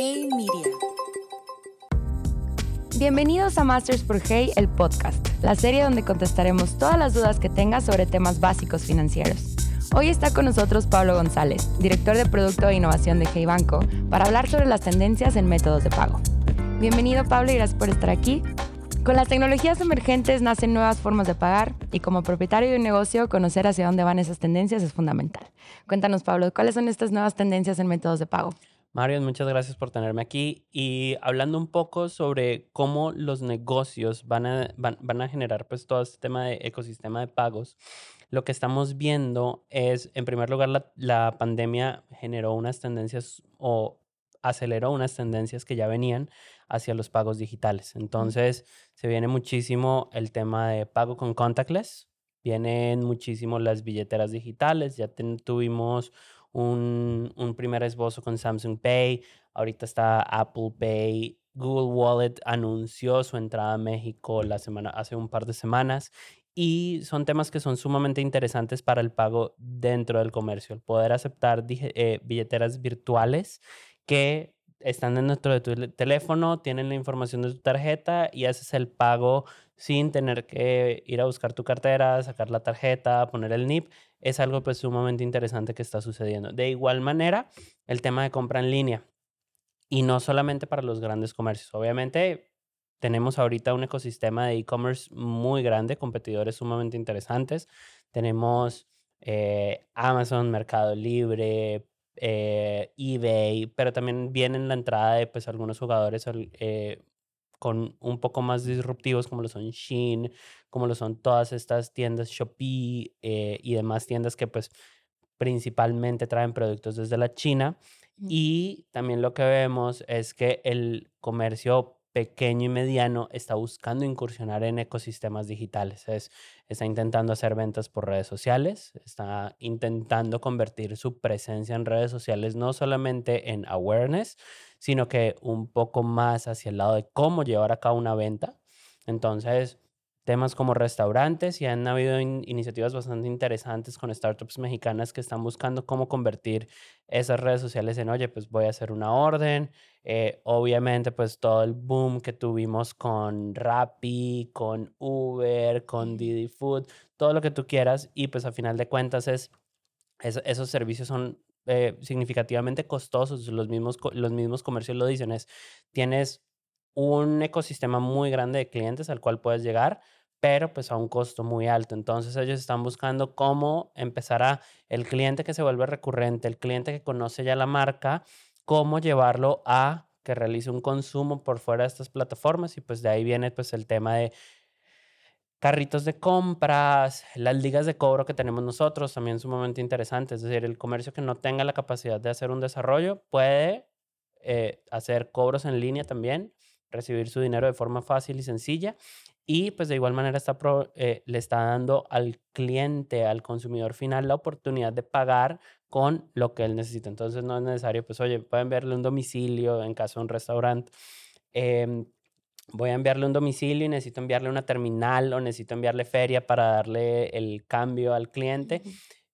Hey Media. Bienvenidos a Masters por Hey, el podcast, la serie donde contestaremos todas las dudas que tengas sobre temas básicos financieros. Hoy está con nosotros Pablo González, director de Producto e Innovación de Hey Banco, para hablar sobre las tendencias en métodos de pago. Bienvenido Pablo y gracias por estar aquí. Con las tecnologías emergentes nacen nuevas formas de pagar y como propietario de un negocio, conocer hacia dónde van esas tendencias es fundamental. Cuéntanos, Pablo, ¿cuáles son estas nuevas tendencias en métodos de pago? Mario, muchas gracias por tenerme aquí y hablando un poco sobre cómo los negocios van a, van, a generar pues todo este tema de ecosistema de pagos. Lo que estamos viendo es, en primer lugar, la, la pandemia generó unas tendencias o aceleró unas tendencias que ya venían hacia los pagos digitales. Entonces, se viene muchísimo el tema de pago con contactless, vienen muchísimo las billeteras digitales, ya tuvimos un, un primer esbozo con Samsung Pay, ahorita está Apple Pay, Google Wallet anunció su entrada a México la semana, hace un par de semanas y son temas que son sumamente interesantes para el pago dentro del comercio, el poder aceptar eh, billeteras virtuales que están dentro de tu teléfono, tienen la información de tu tarjeta y haces el pago sin tener que ir a buscar tu cartera, sacar la tarjeta, poner el NIP. Es algo pues sumamente interesante que está sucediendo. De igual manera, el tema de compra en línea. Y no solamente para los grandes comercios. Obviamente, tenemos ahorita un ecosistema de e-commerce muy grande, competidores sumamente interesantes. Tenemos eh, Amazon, Mercado Libre, eh, eBay, pero también viene la entrada de pues algunos jugadores eh, con un poco más disruptivos como lo son Shein, como lo son todas estas tiendas Shopee eh, y demás tiendas que pues principalmente traen productos desde la China. Y también lo que vemos es que el comercio pequeño y mediano está buscando incursionar en ecosistemas digitales. Es, está intentando hacer ventas por redes sociales, está intentando convertir su presencia en redes sociales no solamente en awareness, sino que un poco más hacia el lado de cómo llevar a cabo una venta. Entonces, temas como restaurantes y han habido iniciativas bastante interesantes con startups mexicanas que están buscando cómo convertir esas redes sociales en, oye, pues voy a hacer una orden. Eh, obviamente, pues todo el boom que tuvimos con Rappi, con Uber, con Didi Food, todo lo que tú quieras y pues a final de cuentas es, esos servicios son eh, significativamente costosos, los mismos, los mismos comercios lo dicen, es, tienes un ecosistema muy grande de clientes al cual puedes llegar, pero pues a un costo muy alto. Entonces ellos están buscando cómo empezar a el cliente que se vuelve recurrente, el cliente que conoce ya la marca, cómo llevarlo a que realice un consumo por fuera de estas plataformas y pues de ahí viene pues el tema de carritos de compras, las ligas de cobro que tenemos nosotros, también sumamente interesante. Es decir, el comercio que no tenga la capacidad de hacer un desarrollo puede eh, hacer cobros en línea también, recibir su dinero de forma fácil y sencilla y pues de igual manera está eh, le está dando al cliente, al consumidor final, la oportunidad de pagar con lo que él necesita. Entonces no es necesario, pues oye, pueden enviarle un domicilio en caso de un restaurante. Em, voy a enviarle un domicilio y necesito enviarle una terminal o necesito enviarle feria para darle el cambio al cliente.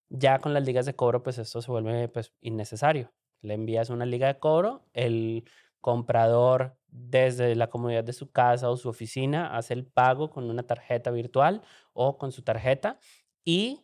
Ya con las ligas de cobro, pues esto se vuelve pues innecesario. Le envías una liga de cobro, el comprador desde la comodidad de su casa o su oficina hace el pago con una tarjeta virtual o con su tarjeta y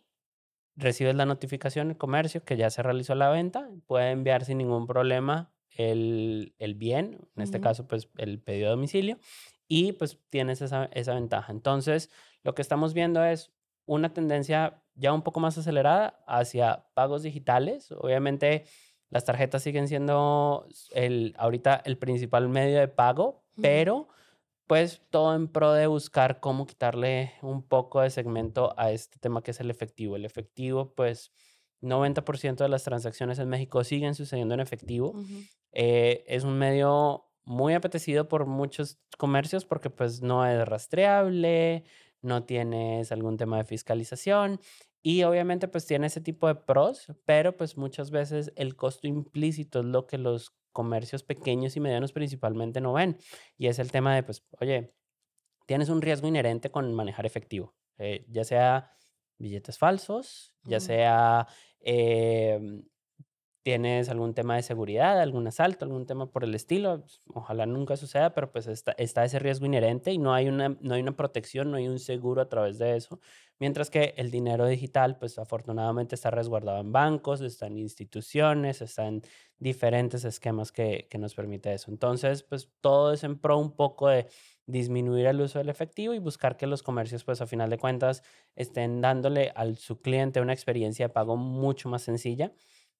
recibes la notificación del comercio que ya se realizó la venta, puede enviar sin ningún problema el, el bien, en este caso pues el pedido de domicilio y pues tienes esa, esa ventaja. Entonces, lo que estamos viendo es una tendencia ya un poco más acelerada hacia pagos digitales. Obviamente, las tarjetas siguen siendo el, ahorita el principal medio de pago, pero pues todo en pro de buscar cómo quitarle un poco de segmento a este tema que es el efectivo. El efectivo, pues 90% de las transacciones en México siguen sucediendo en efectivo. Eh, es un medio muy apetecido por muchos comercios porque pues no es rastreable, no tienes algún tema de fiscalización y obviamente pues tiene ese tipo de pros, pero pues muchas veces el costo implícito es lo que los comercios pequeños y medianos principalmente no ven. Y es el tema de pues, oye, tienes un riesgo inherente con manejar efectivo, eh, ya sea billetes falsos, ya sea em, tienes algún tema de seguridad, algún asalto, algún tema por el estilo, pues, ojalá nunca suceda, pero pues está, ese riesgo inherente y no hay, una, no hay una protección, no hay un seguro a través de eso. Mientras que el dinero digital, pues afortunadamente está resguardado en bancos, está en instituciones, está en diferentes esquemas que, que nos permite eso. Entonces, pues todo es en pro un poco de disminuir el uso del efectivo y buscar que los comercios, pues a final de cuentas, estén dándole a su cliente una experiencia de pago mucho más sencilla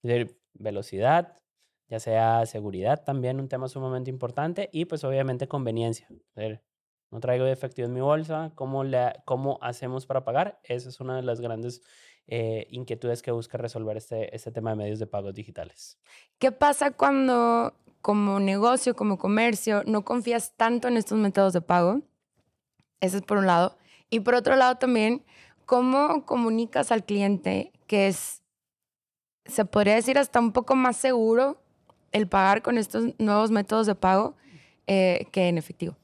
de velocidad, ya sea seguridad también, un tema sumamente importante, y pues obviamente conveniencia. no traigo efectivo en mi bolsa, ¿cómo, le, cómo hacemos para pagar? Esa es una de las grandes eh, inquietudes que busca resolver este, este tema de medios de pagos digitales. ¿Qué pasa cuando como negocio, como comercio, no confías tanto en estos métodos de pago? Ese es por un lado. Y por otro lado también, ¿cómo comunicas al cliente que es se podría decir hasta un poco más seguro el pagar con estos nuevos métodos de pago eh, que en efectivo?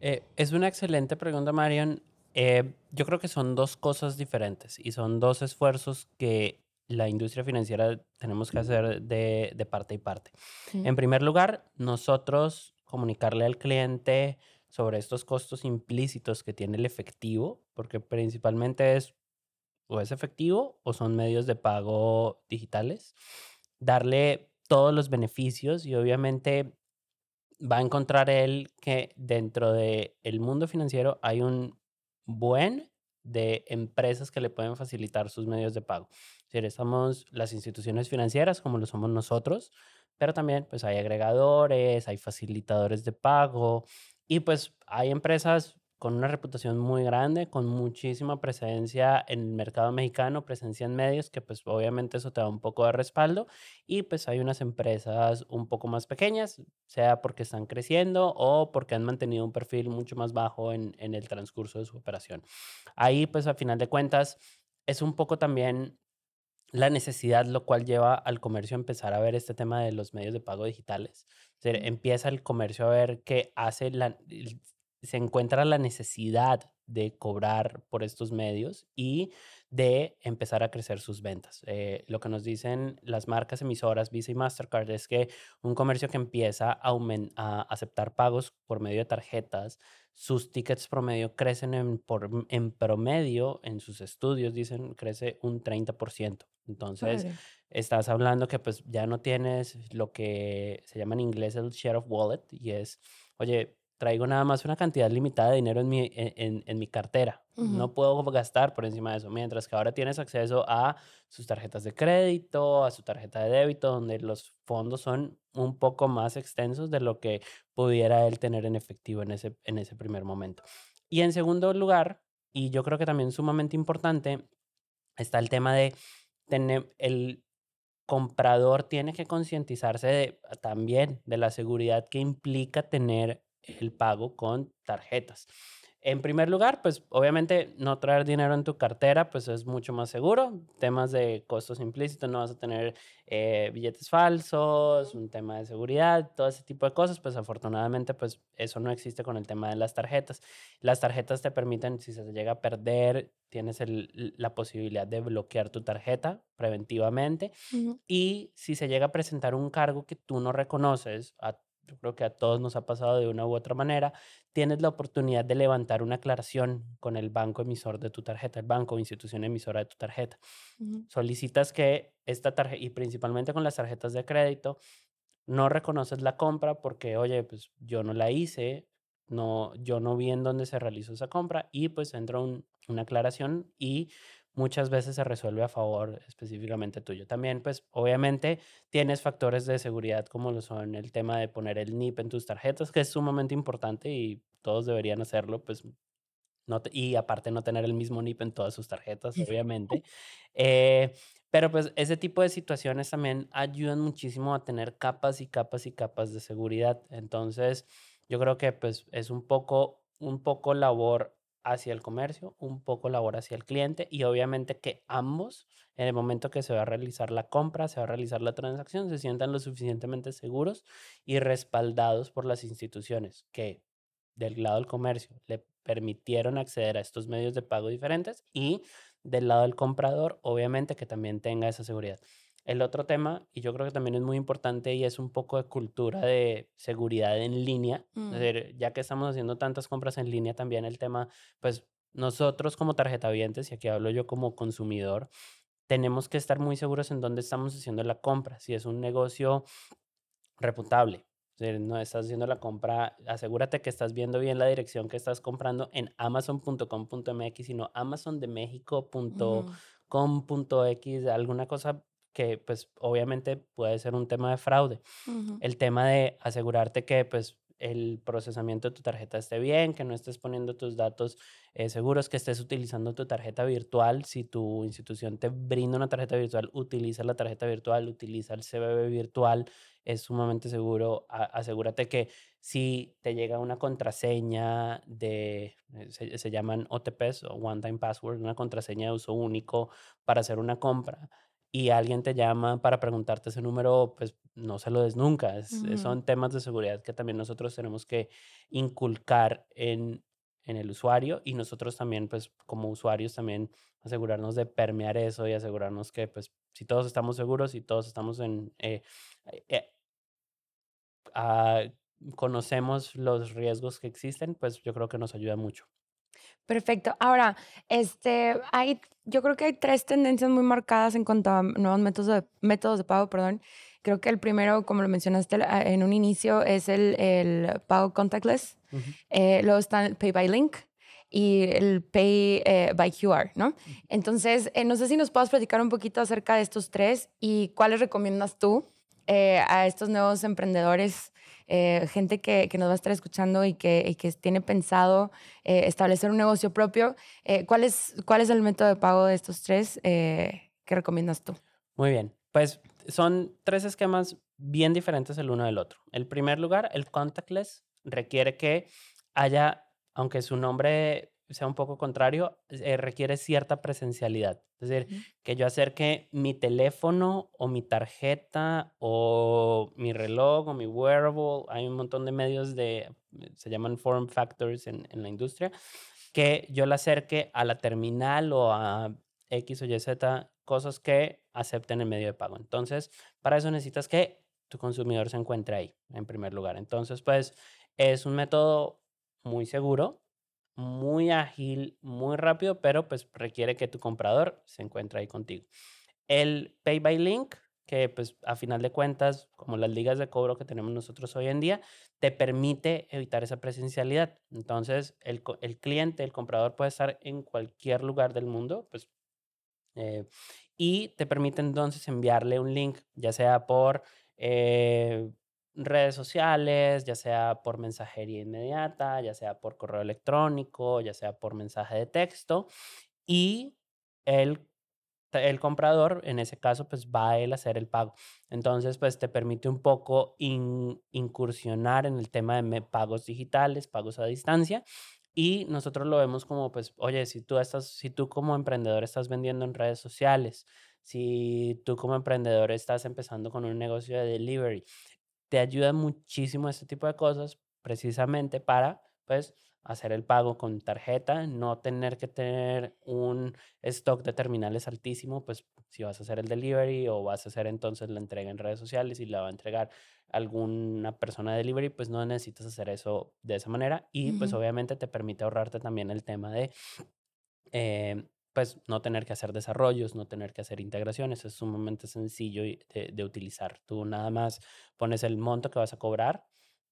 Eh, es una excelente pregunta, Marion. Eh, yo creo que son dos cosas diferentes y son dos esfuerzos que la industria financiera tenemos que hacer de, de parte y parte. En primer lugar, nosotros comunicarle al cliente sobre estos costos implícitos que tiene el efectivo, porque principalmente es o es efectivo o son medios de pago digitales, darle todos los beneficios y obviamente va a encontrar él que dentro del el mundo financiero hay un buen de empresas que le pueden facilitar sus medios de pago. Si estamos las instituciones financieras como lo somos nosotros, pero también pues hay agregadores, hay facilitadores de pago y pues hay empresas con una reputación muy grande, con muchísima presencia en el mercado mexicano, presencia en medios, que pues obviamente eso te da un poco de respaldo. Y pues hay unas empresas un poco más pequeñas, sea porque están creciendo o porque han mantenido un perfil mucho más bajo en, en el transcurso de su operación. Ahí pues a final de cuentas es un poco también la necesidad, lo cual lleva al comercio a empezar a ver este tema de los medios de pago digitales. O sea, empieza el comercio a ver qué hace la, se encuentra la necesidad de cobrar por estos medios y de empezar a crecer sus ventas. Eh, lo que nos dicen las marcas emisoras Visa y Mastercard es que un comercio que empieza a, a aceptar pagos por medio de tarjetas, sus tickets promedio crecen en, por, en promedio, en sus estudios dicen, crece un 30%. Entonces, estás hablando que pues ya no tienes lo que se llama en inglés el share of wallet y es, oye, traigo nada más una cantidad limitada de dinero en mi, en, en mi cartera. No puedo gastar por encima de eso. Mientras que ahora tienes acceso a sus tarjetas de crédito, a su tarjeta de débito, donde los fondos son un poco más extensos de lo que pudiera él tener en efectivo en ese, en ese primer momento. Y en segundo lugar, y yo creo que también sumamente importante, está el tema de tener el comprador tiene que concientizarse también de la seguridad que implica tener el pago con tarjetas. En primer lugar, pues obviamente no traer dinero en tu cartera, pues es mucho más seguro. Temas de costos implícitos, no vas a tener eh, billetes falsos, un tema de seguridad, todo ese tipo de cosas, pues afortunadamente pues eso no existe con el tema de las tarjetas. Las tarjetas te permiten, si se llega a perder, tienes la posibilidad de bloquear tu tarjeta preventivamente. Y si se llega a presentar un cargo que tú no reconoces a yo creo que a todos nos ha pasado de una u otra manera, tienes la oportunidad de levantar una aclaración con el banco emisor de tu tarjeta, el banco o institución emisora de tu tarjeta. Solicitas que esta tarjeta, y principalmente con las tarjetas de crédito, no reconoces la compra porque, oye, pues yo no la hice, no, yo no vi en dónde se realizó esa compra y pues entra una aclaración y muchas veces se resuelve a favor específicamente tuyo. También, pues, obviamente tienes factores de seguridad como lo son el tema de poner el NIP en tus tarjetas, que es sumamente importante y todos deberían hacerlo, pues, no y aparte no tener el mismo NIP en todas sus tarjetas, obviamente. Eh, pero pues ese tipo de situaciones también ayudan muchísimo a tener capas y capas y capas de seguridad. Entonces, yo creo que pues es un poco, un poco labor hacia el comercio, un poco labor hacia el cliente y obviamente que ambos, en el momento que se va a realizar la compra, se va a realizar la transacción, se sientan lo suficientemente seguros y respaldados por las instituciones que del lado del comercio le permitieron acceder a estos medios de pago diferentes y del lado del comprador, obviamente que también tenga esa seguridad. El otro tema, y yo creo que también es muy importante, y es un poco de cultura de seguridad en línea. Es Mm, decir, ya que estamos haciendo tantas compras en línea, también el tema, pues nosotros como tarjetavientes, y aquí hablo yo como consumidor, tenemos que estar muy seguros en dónde estamos haciendo la compra. Si es un negocio reputable. No estás haciendo la compra, asegúrate que estás viendo bien la dirección que estás comprando en amazon.com.mx, sino amazondemexico.com.x, alguna cosa que pues obviamente puede ser un tema de fraude. ujú, El tema de asegurarte que pues el procesamiento de tu tarjeta esté bien, que no estés poniendo tus datos eh, seguros, que estés utilizando tu tarjeta virtual. Si tu institución te brinda una tarjeta virtual, utiliza la tarjeta virtual, utiliza el CBB virtual, es sumamente seguro. A- asegúrate que si te llega una contraseña de, eh, se, se llaman OTPs o One Time Password, una contraseña de uso único para hacer una compra y alguien te llama para preguntarte ese número, pues no se lo des nunca. Es- son temas de seguridad que también nosotros tenemos que inculcar en, en el usuario y nosotros también, pues como usuarios, también asegurarnos de permear eso y asegurarnos que, pues, si todos estamos seguros y todos estamos en, eh, eh, eh, ah, conocemos los riesgos que existen, pues yo creo que nos ayuda mucho. Perfecto. Ahora, este, hay, yo creo que hay tres tendencias muy marcadas en cuanto a nuevos métodos de, métodos de pago, perdón. Creo que el primero, como lo mencionaste ah, en un inicio, es el, el pago contactless. Eh, luego está el Pay by Link y el Pay eh, by QR, ¿no? Entonces, eh, no sé si nos puedas platicar un poquito acerca de estos tres y cuáles recomiendas tú eh, a estos nuevos emprendedores, eh, gente que, que nos va a estar escuchando y que, que tiene pensado eh, establecer un negocio propio. Eh, ¿cuál, es, ¿Cuál es el método de pago de estos tres eh, que recomiendas tú? Muy bien, pues son tres esquemas bien diferentes el uno del otro. El primer lugar, el contactless, requiere que haya, aunque su nombre sea un poco contrario, eh, requiere cierta presencialidad. Es decir, Ujú. que yo acerque mi teléfono o mi tarjeta o mi reloj o mi wearable, hay un montón de medios de, se llaman form factors en, en la industria, que yo la acerque a la terminal o a X o Y, Z, cosas que acepten el medio de pago. Entonces, para eso necesitas que tu consumidor se encuentre ahí, en primer lugar. Entonces, pues es un método muy seguro, muy ágil, muy rápido, pero pues requiere que tu comprador se encuentre ahí contigo. El Pay by Link, que pues a final de cuentas, como las ligas de cobro que tenemos nosotros hoy en día, te permite evitar esa presencialidad. Entonces, el, el cliente, el comprador puede estar en cualquier lugar del mundo, pues eh, y te permite entonces enviarle un link, ya sea por eh, redes sociales, ya sea por mensajería inmediata, ya sea por correo electrónico, ya sea por mensaje de texto. Y el, el comprador, en ese caso, pues va a hacer el pago. Entonces, pues te permite un poco in- incursionar en el tema de pagos digitales, pagos a distancia y nosotros lo vemos como, pues, oye, si tú estás, si tú como emprendedor estás vendiendo en redes sociales, si tú como emprendedor estás empezando con un negocio de delivery, te ayuda muchísimo este tipo de cosas precisamente para, pues, hacer el pago con tarjeta, no tener que tener un stock de terminales altísimo, pues si vas a hacer el delivery o vas a hacer entonces la entrega en redes sociales y la va a entregar alguna persona de delivery, pues no necesitas hacer eso de esa manera y pues obviamente te permite ahorrarte también el tema de eh, pues no tener que hacer desarrollos, no tener que hacer integraciones, es sumamente sencillo de, de utilizar. Tú nada más pones el monto que vas a cobrar,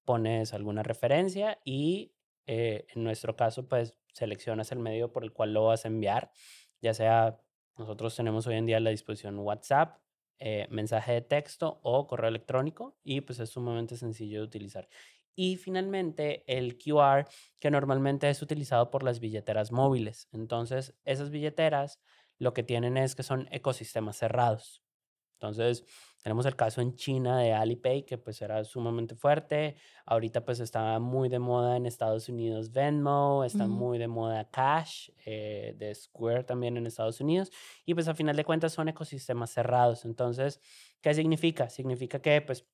pones alguna referencia y eh, en nuestro caso pues seleccionas el medio por el cual lo vas a enviar, ya sea nosotros tenemos hoy en día a la disposición WhatsApp, eh, mensaje de texto o correo electrónico y pues es sumamente sencillo de utilizar. Y finalmente el QR que normalmente es utilizado por las billeteras móviles. Entonces, esas billeteras lo que tienen es que son ecosistemas cerrados. Entonces, tenemos el caso en China de Alipay, que pues era sumamente fuerte. Ahorita pues está muy de moda en Estados Unidos Venmo, está muy de moda Cash, eh, de Square también en Estados Unidos. Y pues a final de cuentas son ecosistemas cerrados. Entonces, ¿qué significa? Significa que pues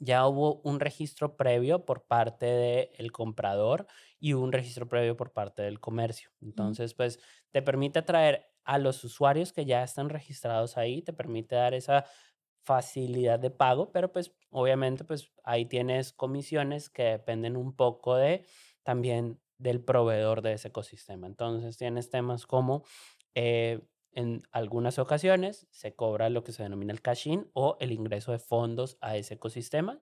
ya hubo un registro previo por parte del comprador y un registro previo por parte del comercio. Entonces, pues te permite atraer a los usuarios que ya están registrados ahí, te permite dar esa facilidad de pago, pero pues obviamente pues ahí tienes comisiones que dependen un poco de también del proveedor de ese ecosistema. Entonces tienes temas como eh, en algunas ocasiones se cobra lo que se denomina el cash-in o el ingreso de fondos a ese ecosistema.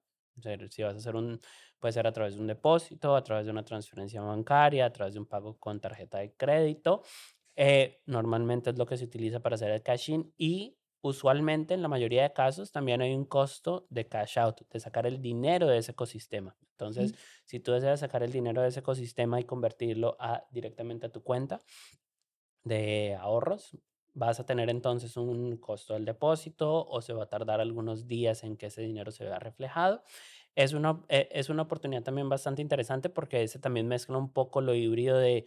si vas a hacer un, puede ser a través de un depósito, a través de una transferencia bancaria, a través de un pago con tarjeta de crédito. Eh, normalmente es lo que se utiliza para hacer el cash-in y usualmente en la mayoría de casos también hay un costo de cash out, de sacar el dinero de ese ecosistema. Entonces, si tú deseas sacar el dinero de ese ecosistema y convertirlo a, directamente a tu cuenta de ahorros, vas a tener entonces un costo del depósito o se va a tardar algunos días en que ese dinero se vea reflejado. Es una, eh, es una oportunidad también bastante interesante porque ese también mezcla un poco lo híbrido de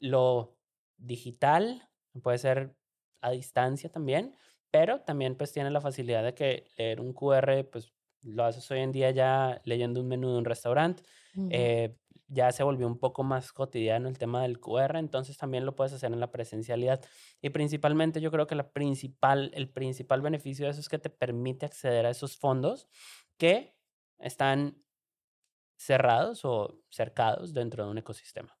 lo digital, puede ser a distancia también, pero también pues tiene la facilidad de que leer un QR, pues lo haces hoy en día ya leyendo un menú de un restaurante. Eh, ya se volvió un poco más cotidiano el tema del QR, entonces también lo puedes hacer en la presencialidad. Y principalmente yo creo que la principal, el principal beneficio de eso es que te permite acceder a esos fondos que están cerrados o cercados dentro de un ecosistema.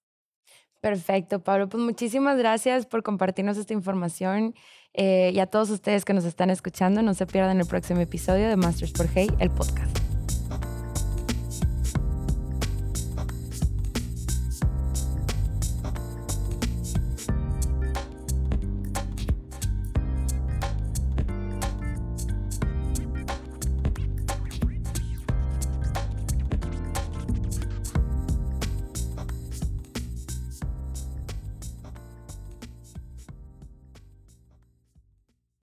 Perfecto, Pablo. Pues muchísimas gracias por compartirnos esta información eh, y a todos ustedes que nos están escuchando, no se pierdan el próximo episodio de Masters por Hey, el podcast.